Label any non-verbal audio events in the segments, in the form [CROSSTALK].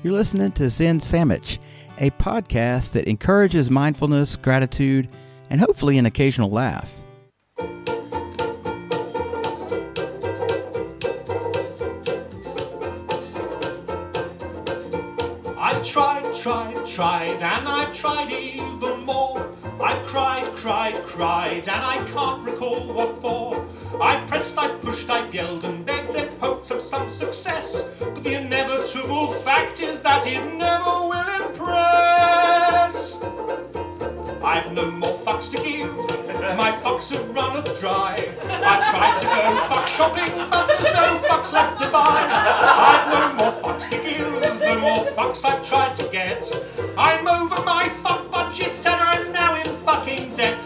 You're listening to Zen Sandwich, a podcast that encourages mindfulness, gratitude, and hopefully an occasional laugh. I tried, tried, tried, and I tried even more. I cried, cried, cried, and I can't recall what for. I pressed, I pushed, I yelled and begged in hopes of some success. But the inevitable fact is that it never will impress. I've no more fucks to give. [LAUGHS] My fucks have run a dry. I've tried to go fuck shopping, but there's no fucks left to buy. I've no more fucks to give. The more fucks I've tried to get. I'm over my fuck budget and I'm now in fucking debt.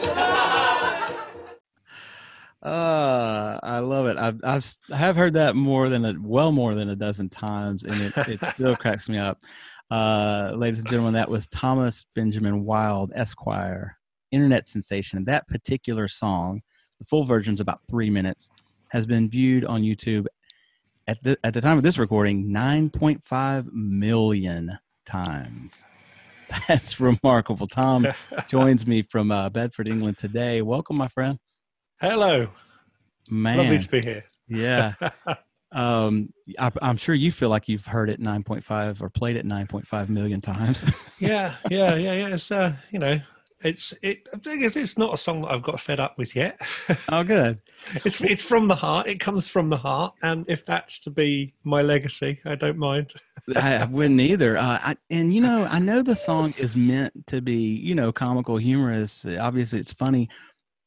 Love it. I've, I've I have heard that more than a well more than a dozen times, and it, it [LAUGHS] still cracks me up. Uh, ladies and gentlemen, that was Thomas Benjamin Wild, Esquire, internet sensation. And that particular song, the full version is about three minutes, has been viewed on YouTube at the at the time of this recording 9.5 million times. [LAUGHS] That's remarkable. Tom [LAUGHS] joins me from uh, Bedford, England today. Welcome, my friend. Hello, Man, lovely to be here. yeah. [LAUGHS] Um, I, I'm sure you feel like you've heard it 9.5 or played it 9.5 million times. [LAUGHS] yeah, yeah, yeah, yeah. It's uh, you know, it's it. I it's, it's not a song that I've got fed up with yet. oh, good. [LAUGHS] it's it's from the heart. It comes from the heart, and if that's to be my legacy, I don't mind. I, I wouldn't either. Uh, I, and you know, I know the song is meant to be, you know, comical, humorous. Obviously, it's funny,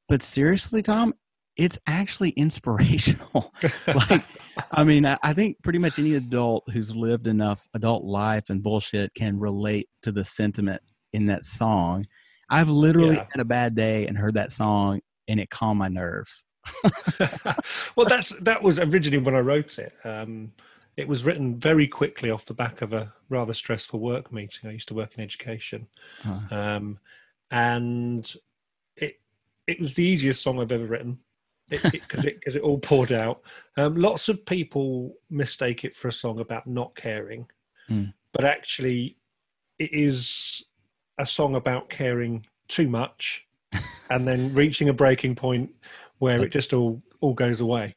but seriously, Tom, it's actually inspirational. [LAUGHS] like, I mean, I, I think pretty much any adult who's lived enough adult life and bullshit can relate to the sentiment in that song. I've literally Yeah. had a bad day and heard that song, and it calmed my nerves. [LAUGHS] well, that's that was originally when I wrote it. Um, it was written very quickly off the back of a rather stressful work meeting. I used to work in education, Uh, um, and it it was the easiest song I've ever written because it because it, it all poured out. Um, lots of people mistake it for a song about not caring, Mm. but actually, it is a song about caring too much, [LAUGHS] and then reaching a breaking point where it just all all goes away.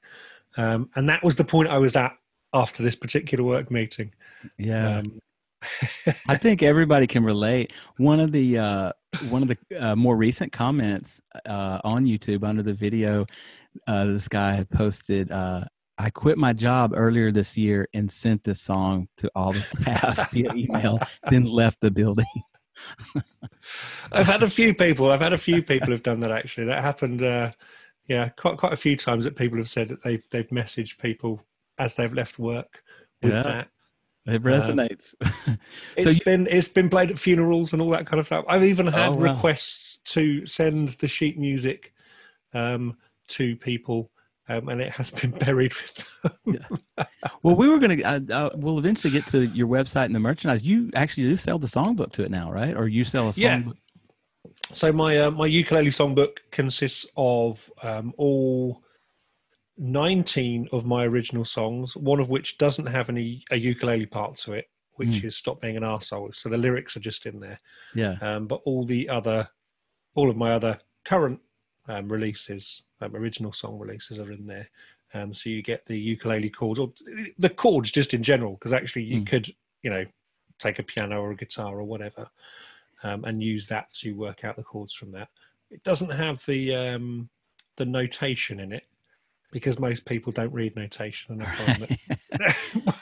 Um, and that was the point I was at after this particular work meeting. yeah. Um, [LAUGHS] I think everybody can relate. One of the uh, one of the uh, more recent comments uh, on YouTube under the video, uh, this guy had posted, uh, "I quit my job earlier this year and sent this song to all the staff [LAUGHS] via email, then left the building." [LAUGHS] I've had a few people. I've had a few people have done that actually. That happened. Uh, yeah, quite quite a few times that people have said that they've they've messaged people as they've left work with Yeah. that. It resonates. [LAUGHS] It's so you, been it's been played at funerals and all that kind of stuff. I've even had Oh, wow. requests to send the sheet music um, to people, um, and it has been [LAUGHS] buried with them. well, we were gonna. Uh, uh, we'll eventually get to your website and the merchandise. You actually do sell the songbook to it now, right? Or you sell a Yeah. songbook? So my uh, my ukulele songbook consists of um, all nineteen of my original songs, one of which doesn't have any a ukulele part to it, which Mm. is "Stop Being an Arsehole. So the lyrics are just in there, Yeah. um, but all the other, all of my other current um, releases, um, original song releases, are in there. Um, so you get the ukulele chords, or the chords just in general, because actually you Mm. could, you know, take a piano or a guitar or whatever, um, and use that to work out the chords from that. It doesn't have the um, the notation in it because most people don't read notation, and I find that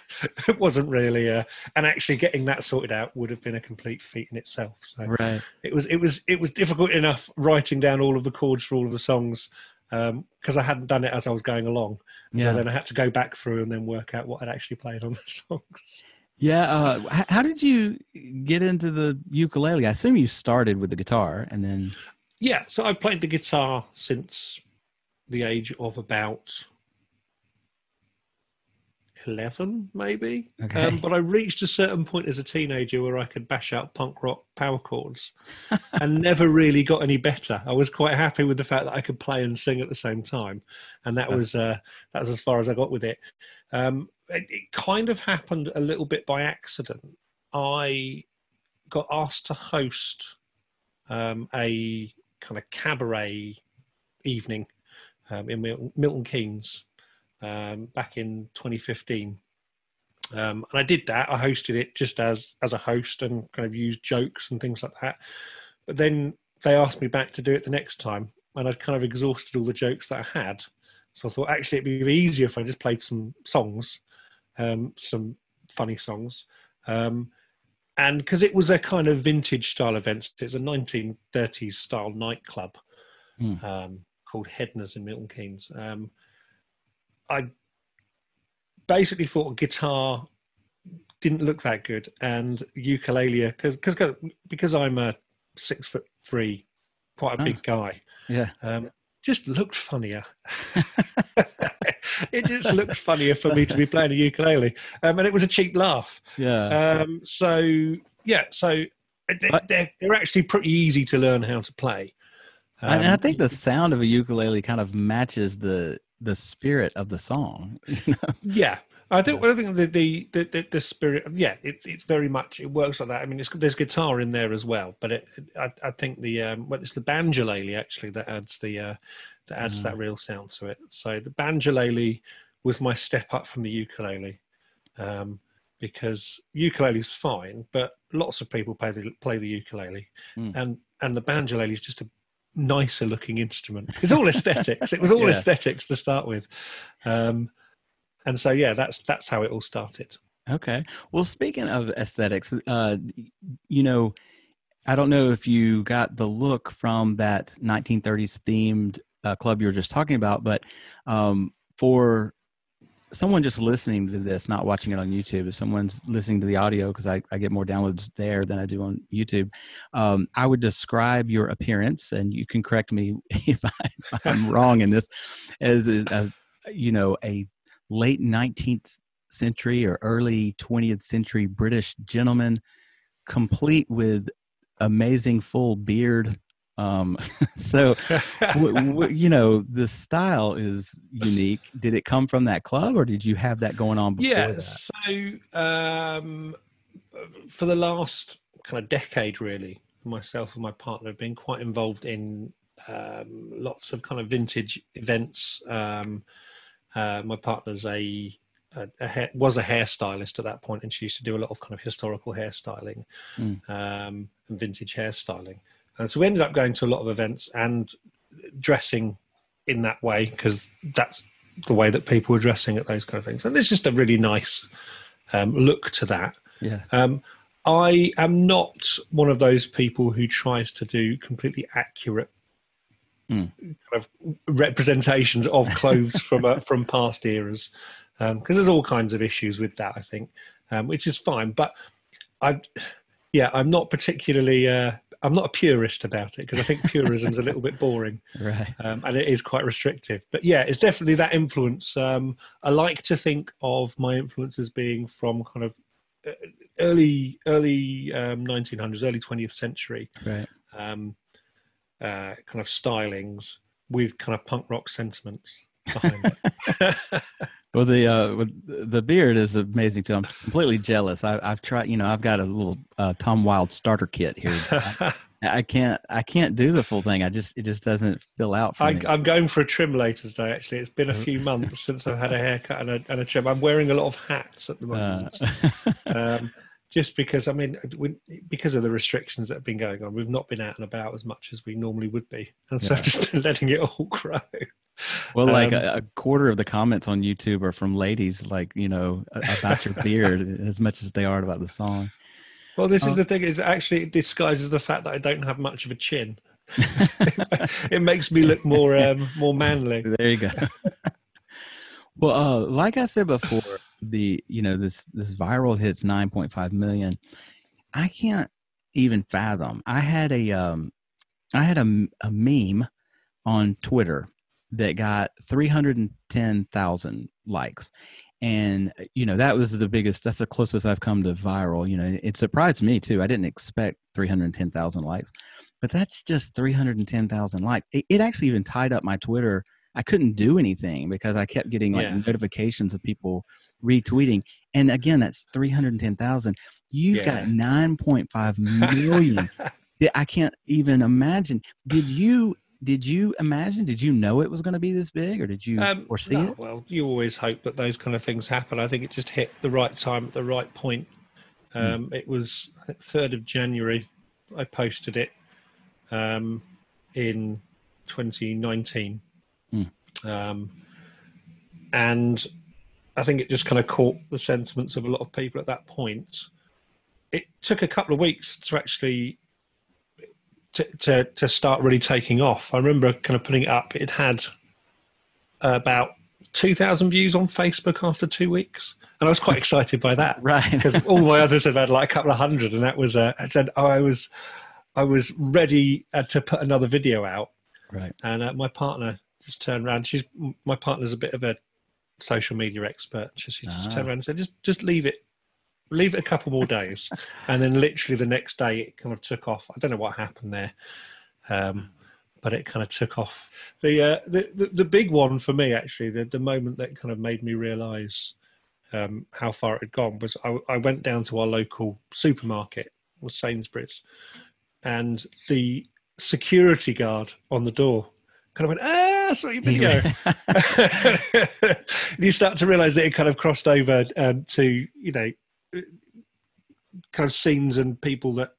it wasn't really. Uh, and actually, getting that sorted out would have been a complete feat in itself. So right. it was it was it was difficult enough writing down all of the chords for all of the songs because I hadn't done it as I was going along. Yeah. So then I had to go back through and then work out what I'd actually played on [LAUGHS] the songs. Yeah. Uh, how did you get into the ukulele? I assume you started with the guitar and then. Yeah, so I've played the guitar since the age of about 11, maybe. Okay. Um, but I reached a certain point as a teenager where I could bash out punk rock power chords [LAUGHS] and never really got any better. I was quite happy with the fact that I could play and sing at the same time. And that was, uh, that was as far as I got with it. Um, it, it kind of happened a little bit by accident. I got asked to host um, a kind of cabaret evening um, in Milton, Milton Keynes um, back in 2015. Um, and I did that. I hosted it just as as a host and kind of used jokes and things like that. But then they asked me back to do it the next time, and I'd kind of exhausted all the jokes that I had. So I thought actually it'd be easier if I just played some songs, um, some funny songs. Um, and because it was a kind of vintage style event, it's a 1930s style nightclub Mm. um, called Headner's in Milton Keynes. Um, I basically thought guitar didn't look that good, and ukulele because because because I'm a six foot three, quite a Oh. big guy, Yeah. um, just looked funnier. [LAUGHS] it just looked funnier for me to be playing a ukulele, um, and it was a cheap laugh. Yeah. Um, so yeah, so they're, they're actually pretty easy to learn how to play. And and I Um, think the sound of a ukulele kind of matches the the spirit of the song. [LAUGHS] you know? Yeah, I think. I think the the the, the, spirit. Yeah, it's it's very much it works like that. I mean, it's, there's guitar in there as well, but it, I, I think the um, well, it's the banjolele actually that adds the uh, that adds Mm. that real sound to it. So the banjolele was my step up from the ukulele. Um, because is fine, but lots of people play the play the ukulele, Mm. and and the banjolele is just a nicer looking instrument. It's all [LAUGHS] aesthetics. it was all Yeah. aesthetics to start with, um, and so yeah, that's that's how it all started. Okay. Well, speaking of aesthetics, uh, you know, I don't know if you got the look from that 1930s themed uh, club you were just talking about, but um, for someone just listening to this, not watching it on YouTube, if someone's listening to the audio, because I, I get more downloads there than I do on YouTube, um, I would describe your appearance, and you can correct me [LAUGHS] if, I, I'm [LAUGHS] wrong in this, as a, a you know a late 19th century or early 20th century British gentleman, complete with amazing full beard. Um, [LAUGHS] so [LAUGHS] w- w- you know the style is unique. Did it come from that club, or did you have that going on before yeah. that? So um, for the last kind of decade, really, myself and my partner have been quite involved in um, lots of kind of vintage events. Um, uh, my partner's a, a, a hair, was a hairstylist at that point, and she used to do a lot of kind of historical hairstyling Mm. um, and vintage hairstyling. And so we ended up going to a lot of events and dressing in that way because that's the way that people were dressing at those kind of things. And there's just a really nice um, look to that. Yeah, Um, I am not one of those people who tries to do completely accurate Mm. kind of representations of clothes from uh, from past eras, because there's all kinds of issues with that. I think, um, which is fine, but I, yeah, I'm not particularly. Uh, I'm not a purist about it because I think purism's a little bit boring [LAUGHS] right. um, and it is quite restrictive. But yeah, it's definitely that influence. Um, I like to think of my influence as being from kind of uh, early early um, 1900s, early 20th century Right. um, uh, kind of stylings with kind of punk rock sentiments behind it. [LAUGHS] Well, the uh, the beard is amazing too. I'm completely jealous. I, I've tried. You know, I've got a little uh, Tom Wild starter kit here. I, I can't. I can't do the full thing. I just. It just doesn't fill out for I, me. I'm going for a trim later today. Actually, it's been a few months since I've had a haircut and a, and a trim. I'm wearing a lot of hats at the moment. Uh, [LAUGHS] um, just because I mean, we, because of the restrictions that have been going on, we've not been out and about as much as we normally would be, and so Yeah. I've just been letting it all [LAUGHS] grow. Well, like Um, a, a quarter of the comments on YouTube are from ladies, like you know, about your beard as much as they are about the song. Well, this Oh. is the thing: is actually it disguises the fact that I don't have much of a chin. [LAUGHS] it makes me look more um, more manly. There you go. [LAUGHS] well, uh, like I said before, the you know this this viral hits 9.5 million. I can't even fathom. I had a um, I had a, a meme on Twitter that got 310,000 likes. And you know that was the biggest. That's the closest I've come to viral. You know, it surprised me too. I didn't expect 310,000 likes, but that's just 310,000 likes. It, it actually even tied up my Twitter. I couldn't do anything because I kept getting like Yeah. notifications of people retweeting. And again, that's 310,000. You've Yeah. got 9.5 million. [LAUGHS] I can't even imagine. Did you did you imagine? Did you know it was going to be this big, or did you Um, foresee no, it? Well, you always hope that those kind of things happen. I think it just hit the right time at the right point. Hmm. Um, It was 3rd of January. I posted it um, in 2019. Hmm. Um, and I think it just kind of caught the sentiments of a lot of people at that point. It took a couple of weeks to actually to, to, to start really taking off. I remember kind of putting it up. It had about 2,000 views on Facebook after two weeks. And I was quite excited by that [LAUGHS] Right. because all my others have had like a couple of hundred. And that was, uh, I said, oh, I was, I was ready uh, to put another video out. right. And uh, my partner just turned around. She's, my partner's a bit of a social media expert. She, she just Ah. turned around and said, just, just leave it, leave it a couple more days. and then literally the next day it kind of took off. I don't know what happened there. Um, but it kind of took off. The, uh, the, the the big one for me, actually, the, the moment that kind of made me realise um, how far it had gone was I, I went down to our local supermarket, was Sainsbury's, and the security guard on the door kind of went, "Ah, I saw your video." and you start to realise that it kind of crossed over um, to you know kind of scenes and people that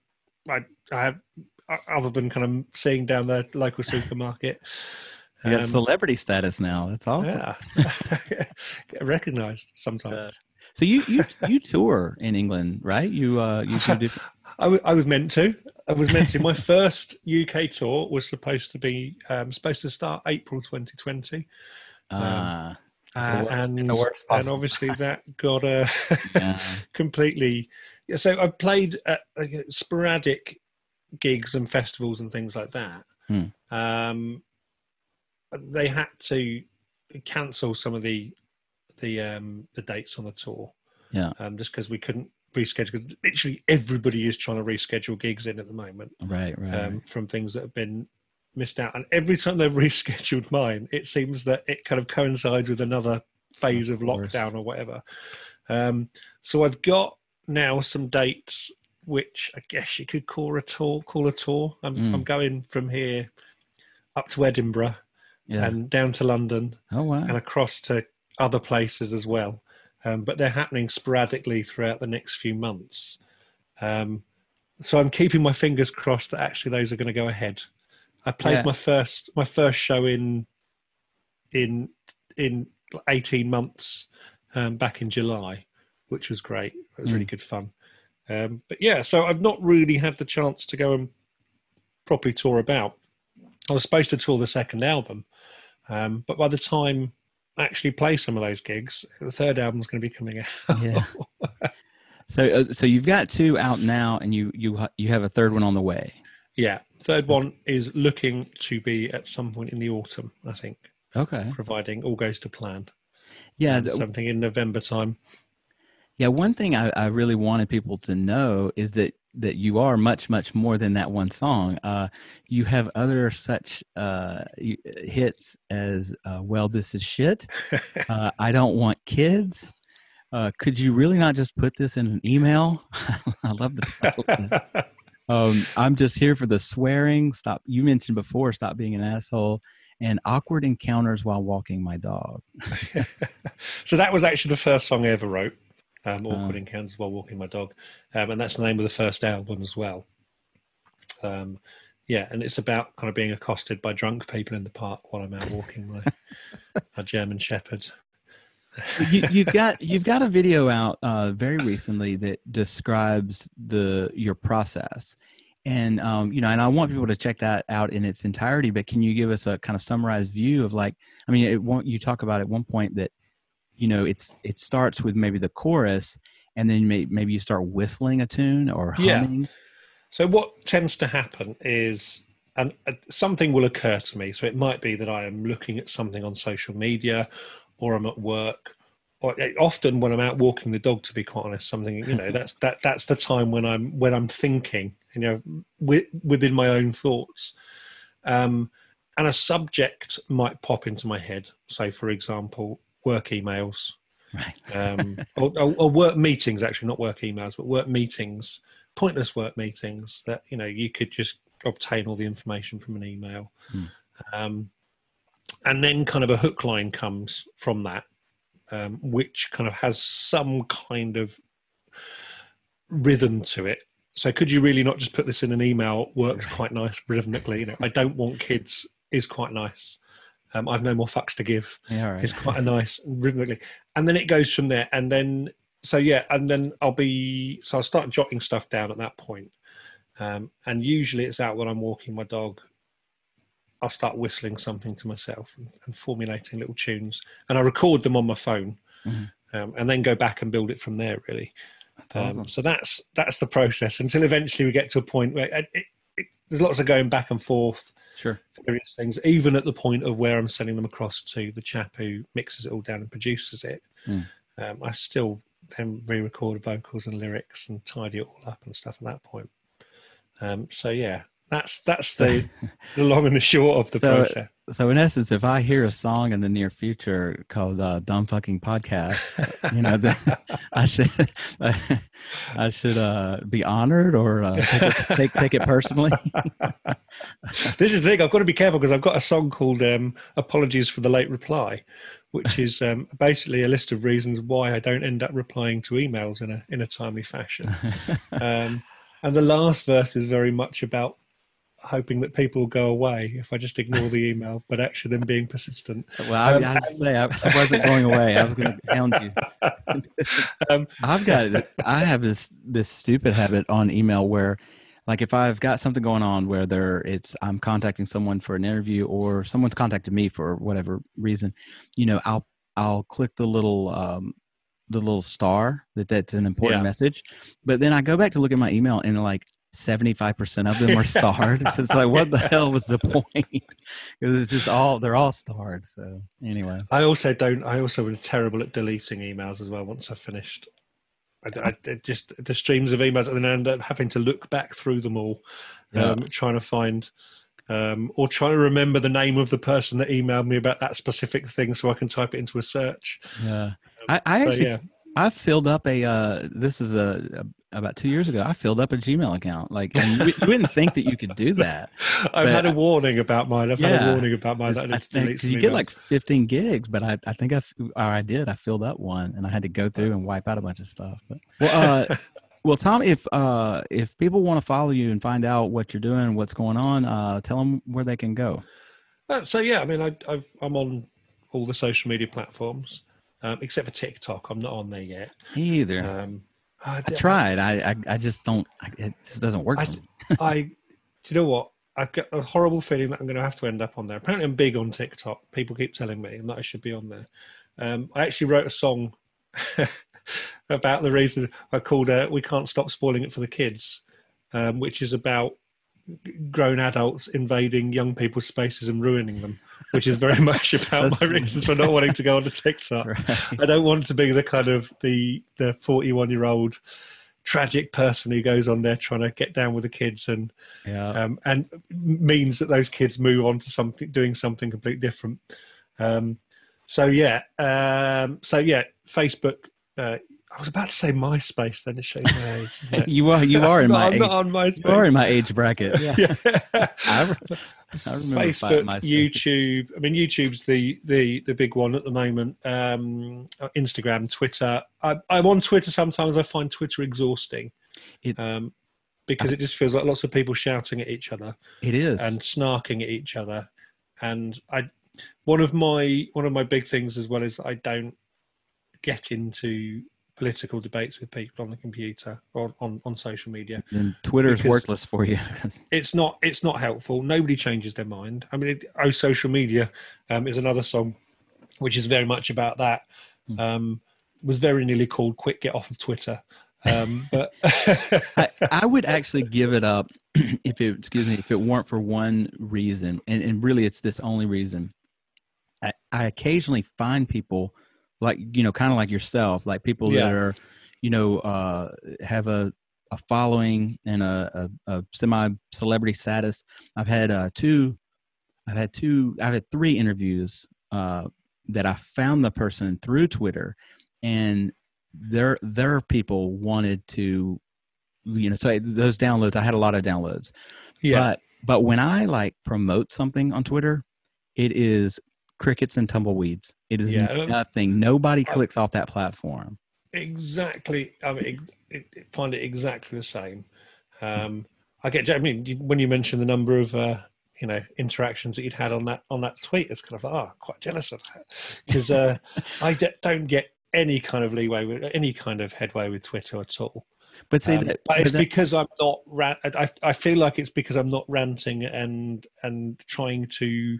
I, I have other than kind of seeing down the local supermarket. You got Um, celebrity status now. That's awesome. yeah, [LAUGHS] get recognised sometimes. Uh, So you you you tour in England, right? You uh you do different. [LAUGHS] I, w- I was meant to. I was meant to. My [LAUGHS] first UK tour was supposed to be um, supposed to start April 2020, Uh, uh, wor- and the worst and possible obviously that got uh, [LAUGHS] yeah. completely. Yeah, so I played at uh, you know, sporadic gigs and festivals and things like that. Hmm. Um, they had to cancel some of the the um, the dates on the tour. Yeah. um, just because we couldn't reschedule. Because literally everybody is trying to reschedule gigs in at the moment Right, right. um, from things that have been missed out. And every time they've [LAUGHS] rescheduled mine, it seems that it kind of coincides with another phase of, Of lockdown or whatever. Um, so I've got now some dates, which I guess you could call a tour. Call a tour. I'm, Mm. I'm going from here up to Edinburgh yeah. and down to London oh wow. and across to other places as well. Um, but they're happening sporadically throughout the next few months. Um, so I'm keeping my fingers crossed that actually those are going to go ahead. I played Yeah. my first my first show in in in 18 months um, back in July, which was great. It was really good fun. Um, but yeah, so I've not really had the chance to go and properly tour about. I was supposed to tour the second album, um, but by the time I actually play some of those gigs, the third album's going to be coming out. Yeah. [LAUGHS] So uh, so you've got two out now, and you you you have a third one on the way. yeah, third one is looking to be at some point in the autumn, I think, Okay. providing all goes to plan. Yeah. Th- something in November time. Yeah, one thing I, I really wanted people to know is that that you are much much more than that one song. Uh, you have other such uh, hits as uh, "Well, This Is Shit," [LAUGHS] uh, "I Don't Want Kids." Uh, could you really not just put this in an email? [LAUGHS] I love the title. [LAUGHS] um, I'm just here for the swearing. Stop. You mentioned before. Stop being an asshole. And awkward encounters while walking my dog. [LAUGHS] so that was actually the first song I ever wrote. Um, Awkward Uh. Encounters While Walking My Dog. Um, and that's the name of the first album as well. Um, yeah, and it's about kind of being accosted by drunk people in the park while I'm out walking my, [LAUGHS] my German Shepherd. You, you've got you've got a video out uh, very recently that describes the your process, and um, you know, and I want people to check that out in its entirety. But can you give us a kind of summarized view of like, I mean, it won't you talk about at one point that you know it's it starts with maybe the chorus, and then may, maybe you start whistling a tune or humming. Yeah. So what tends to happen is, and uh, something will occur to me. So it might be that I am looking at something on social media, or I'm at work, or uh, often when I'm out walking the dog. To be quite honest, something you know [LAUGHS] that's that that's the time when I'm when I'm thinking, you know, wi- within my own thoughts, um, and a subject might pop into my head. So, for example, work emails. Right. um, [LAUGHS] or, or, or work meetings actually, not work emails, but work meetings, pointless work meetings that you know you could just obtain all the information from an email, Hmm. um, and then kind of a hook line comes from that, um, which kind of has some kind of rhythm to it. So could you really not just put this in an email? Works quite nice rhythmically. You know, I don't want kids is quite nice. Um, I've no more fucks to give Yeah, right. it's quite a nice rhythmically and then it goes from there and then so yeah and then i'll be so i'll start jotting stuff down at that point um, and usually it's out when i'm walking my dog i'll start whistling something to myself and, and formulating little tunes and i record them on my phone Mhm. um, and then go back and build it from there really That's um, awesome. so that's that's the process until eventually we get to a point where it, it, it, there's lots of going back and forth Sure. various things, even at the point of where I'm sending them across to the chap who mixes it all down and produces it. Mm. Um, I still then re-record vocals and lyrics and tidy it all up and stuff at that point. Um, so yeah, that's that's the the long and the short of the So- process. So in essence, if I hear a song in the near future called uh, "Dumb Fucking Podcast," you know, then I should [LAUGHS] I should uh, be honored or uh, take, it, take take it personally. [LAUGHS] this is the thing. I've got to be careful because I've got a song called um, "Apologies for the Late Reply," which is um, basically a list of reasons why I don't end up replying to emails in a in a timely fashion. [LAUGHS] um, and the last verse is very much about hoping that people will go away if I just ignore the email, but actually them being persistent. well, I, Um, I say I, I wasn't going away. I was going to hound you. [LAUGHS] Um, I've got I have this this stupid habit on email where like if I've got something going on where there it's I'm contacting someone for an interview or someone's contacted me for whatever reason, you know, I'll I'll click the little um the little star that that's an important Yeah. message. But then I go back to look at my email and like 75% of them are starred. so it's like what the [LAUGHS] hell was the point? [LAUGHS] Cuz it's just all they're all starred. So anyway. I also don't. I also am terrible at deleting emails as well. Once I've finished, I, I- [LAUGHS] just the streams of emails, and then I end up having to look back through them all, Yeah. um, trying to find, um, or trying to remember the name of the person that emailed me about that specific thing, so I can type it into a search. Yeah. I, I So, actually yeah. I filled up a. Uh, this is a about two years ago. I filled up a Gmail account. Like, and you, you wouldn't think that you could do [LAUGHS] that. I've had a warning about mine. I've had a Yeah. warning about mine. That I I need to think delete 'cause some you get like 15 gigs, but I, I think I, or I did. I filled up one, and I had to go through and wipe out a bunch of stuff. But well, uh, [LAUGHS] well, Tom, if uh, if people want to follow you and find out what you're doing, what's going on, uh, tell them where they can go. Uh, so yeah, I mean, I, I've, I'm on all the social media platforms um, except for TikTok. I'm not on there yet. Me either. Um, I, I tried. I, I I just don't. I, it just doesn't work. I- for me. [LAUGHS] I, do you know what? I've got a horrible feeling that I'm going to have to end up on there. Apparently, I'm big on TikTok. People keep telling me that I should be on there. Um, I actually wrote a song [LAUGHS] about the reason I called it "We Can't Stop Spoiling It for the Kids," um, which is about grown adults invading young people's spaces and ruining them, which is very [LAUGHS] much about my reasons for not wanting to go onto TikTok. [LAUGHS] Right. I don't want to be the kind of the the 41 year old tragic person who goes on there trying to get down with the kids and Yeah. um, and means that those kids move on to something doing something completely different. Um, so yeah, um, so yeah, Facebook. Uh, I was about to say MySpace. Then it shows my age. Isn't [LAUGHS] it? you are you [LAUGHS] are in I'm my not, I'm age, not on MySpace. you are in my age bracket. Yeah. [LAUGHS] yeah. I, re- I remember Facebook, my YouTube. I mean, YouTube's the the the big one at the moment. Um, Instagram, Twitter. I, I'm on Twitter sometimes. I find Twitter exhausting, It- um, because it just feels like lots of people shouting at each other It is. and snarking at each other. And I, one of my one of my big things as well is that I don't get into political debates with people on the computer or on, on social media and Twitter's because- worthless for you. [LAUGHS] it's not it's not helpful nobody changes their mind i mean it, oh social media um, is another song which is very much about that Hmm. um, was very nearly called quick get off of twitter um, [LAUGHS] but I, I would actually give it up [CLEARS THROAT] if it excuse me if it weren't for one reason, and, and really it's this only reason. I, I occasionally find people like you know kind of like yourself, like people that are you know uh, have a a following and a, a, a semi celebrity status. I've had uh, two, I've had two, I've had three interviews uh, that I found the person through Twitter, and their their people wanted to, you know, so those downloads. I had a lot of downloads, Yeah. but but when I like promote something on Twitter, it is crickets and tumbleweeds. It is Yeah. nothing. Nobody clicks off that platform. exactly. I mean, ex- it, it- find it exactly the same. Um, I get. I mean, you- when you mention the number of uh, you know interactions that you'd had on that on that tweet, it's kind of like, oh, quite jealous of that because uh, [LAUGHS] I d- don't get any kind of leeway with any kind of headway with Twitter at all. But see, Um, that, but it's but that- because I'm not. I I feel like it's because I'm not ranting and and trying to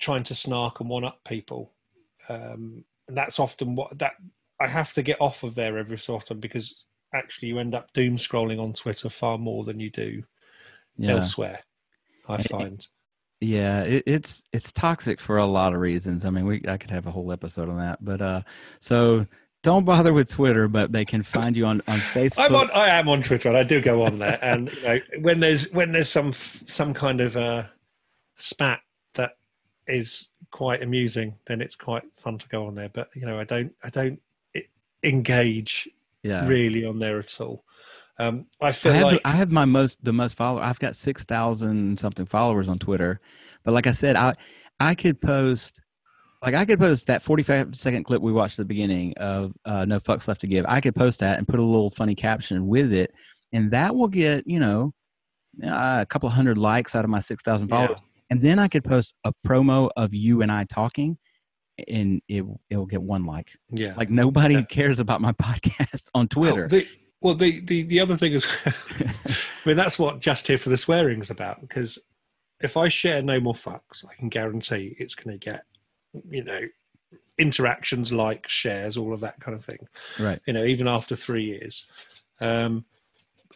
trying to snark and one up people. Um, and that's often what that I have to get off of there every so often because actually you end up doom scrolling on Twitter far more than you do yeah. elsewhere. I find. Yeah, it, it's it's toxic for a lot of reasons. I mean, we I could have a whole episode on that, but uh, so don't bother with Twitter, but they can find you on on Facebook. [LAUGHS] I'm on. I am on Twitter, and I do go on there. And you know, when there's when there's some some kind of uh, spat is quite amusing, then it's quite fun to go on there. But you know, I don't I don't engage yeah, really on there at all. Um, I I feel have like I have my most the most follower. I've got six thousand something followers on Twitter, but like I said, I I could post. Like I could post that 45 second clip we watched at the beginning of uh, No Fucks Left to Give. I could post that and put a little funny caption with it, and that will get you know uh, a couple hundred likes out of my 6,000 Yeah. And then I could post a promo of you and I talking, and it it will get one like. yeah. Like nobody Yeah. cares about my [LAUGHS] podcast on Twitter. Oh, the, well, the, the the other thing is, [LAUGHS] I mean, that's what just here for the swearing is about. Because if I share no more fucks, I can guarantee it's going to get, you know, interactions, like shares, all of that kind of thing. right. You know, even after three years. Um,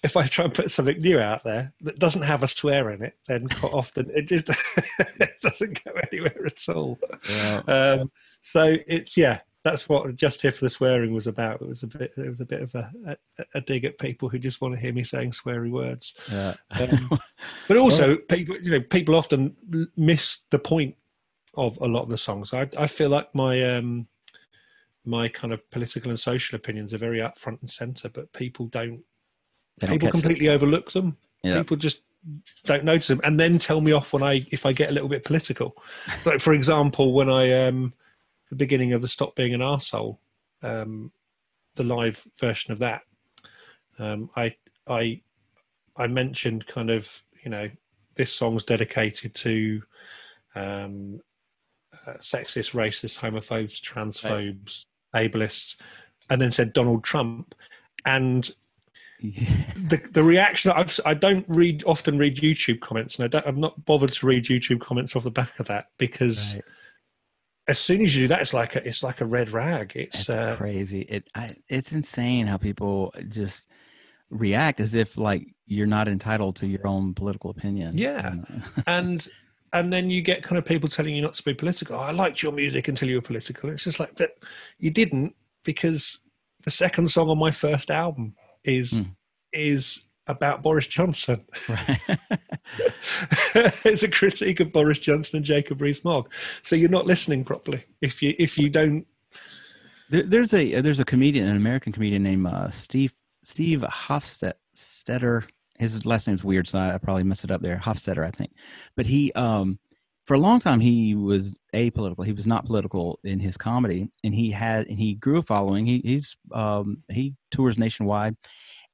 if I try and put something new out there that doesn't have a swear in it, then quite often it just [LAUGHS] it doesn't go anywhere at all. Yeah. Um, so it's yeah, that's what just here for the swearing was about. It was a bit, it was a bit of a, a, a dig at people who just want to hear me saying sweary words. Yeah. Um, [LAUGHS] But also, people you know people often miss the point of a lot of the songs. I I feel like my um my kind of political and social opinions are very up front and center, but people don't. They people completely overlook them. Yeah. People just don't notice them, and then tell me off when I if I get a little bit political. [LAUGHS] like for example, when I um the beginning of the Stop Being an asshole, um, the live version of that, um, I I I mentioned kind of you know this song's dedicated to um, uh, sexist, racist, homophobes, transphobes, ableists, and then said Donald Trump, and the the reaction I've, I don't read often read YouTube comments, and I don't, I'm not bothered to read YouTube comments off the back of that because Right. as soon as you do that, it's like a, it's like a red rag. It's uh, crazy. It I, it's insane how people just react as if like you're not entitled to your own political opinion. Yeah. And, [LAUGHS] and and then you get kind of people telling you not to be political. "Oh, I liked your music until you were political. It's just like that. You didn't because the second song on my first album is Hmm. is about Boris Johnson. right. [LAUGHS] it's a critique of Boris Johnson and Jacob Rees-Mogg. So you're not listening properly if you if you don't. There, there's a there's a comedian, an American comedian named uh, Steve Steve Hofstetter. His last name's weird, so I, I probably messed it up there. Hofstetter, I think. But he, um, for a long time, he was apolitical. He was not political in his comedy, and he had and he grew a following. He, he's um, he tours nationwide,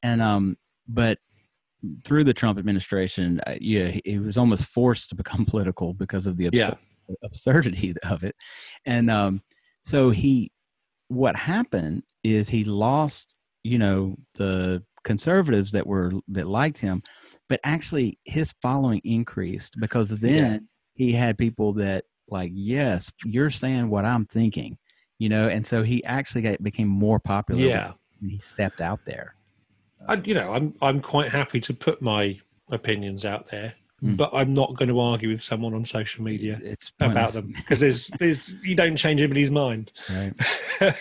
and um, but through the Trump administration, uh, yeah, he, he was almost forced to become [LAUGHS] political because of the absur- absurdity of it, and um, so he what happened is he lost you know the conservatives that were that liked him but actually his following increased because then he had people that like yes you're saying what i'm thinking you know and so he actually got, became more popular Yeah, when he stepped out there I, you know, I'm I'm quite happy to put my opinions out there, Hmm. but I'm not going to argue with someone on social media it's about them because there's there's you don't change anybody's mind. right [LAUGHS]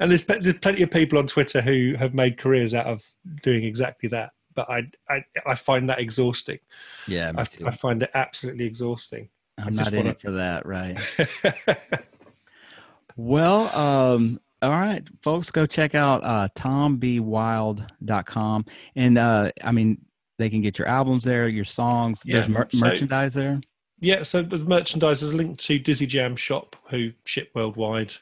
and there's there's plenty of people on Twitter who have made careers out of doing exactly that. But I I, I find that exhausting. yeah me I, too. I find it absolutely exhausting. i'm not in it for that right [LAUGHS] Well, um, all right, folks, go check out uh, tombewild.com. And uh, I mean, they can get your albums there, your songs. Yeah, There's mer- so- merchandise there. Yeah, so the merchandise is linked to Dizzyjam Shop, who ship worldwide,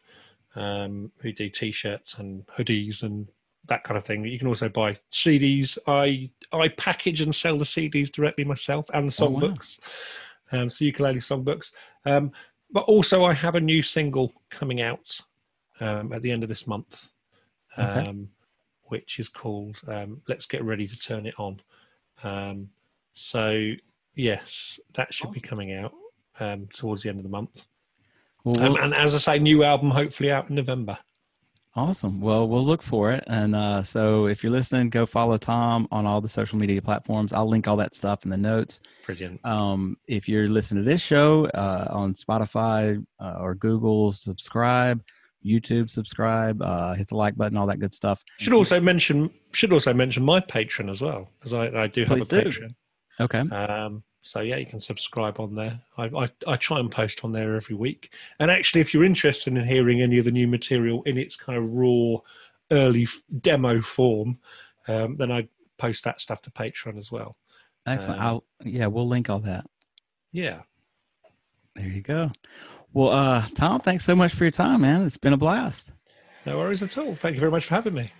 um, who do t-shirts and hoodies and that kind of thing. You can also buy CDs. I I package and sell the CDs directly myself and the Oh, wow. songbooks, um, so ukulele songbooks. Um, but also, I have a new single coming out um, at the end of this month, Okay. um, which is called um, "Let's Get Ready to Turn It On." Um, so yes, that should be coming out um, towards the end of the month. Well, and as I say, new album hopefully out in November. Awesome. Well, we'll look for it. And uh, so if you're listening, go follow Tom on all the social media platforms. I'll link all that stuff in the notes. Brilliant. Um, if you're listening to this show uh, on Spotify uh, or Google, subscribe. YouTube, subscribe. Uh, hit the like button, all that good stuff. Should also mention should also mention my Patreon as well, because I, I do have Please a do. Patreon. Okay. Um, so yeah, you can subscribe on there. I, I I try and post on there every week. And actually, if you're interested in hearing any of the new material in its kind of raw, early demo form, um, then I post that stuff to Patreon as well. Excellent. Um, I'll yeah, we'll link all that. Yeah. There you go. Well, uh, Tom, thanks so much for your time, man. It's been a blast. No worries at all. Thank you very much for having me.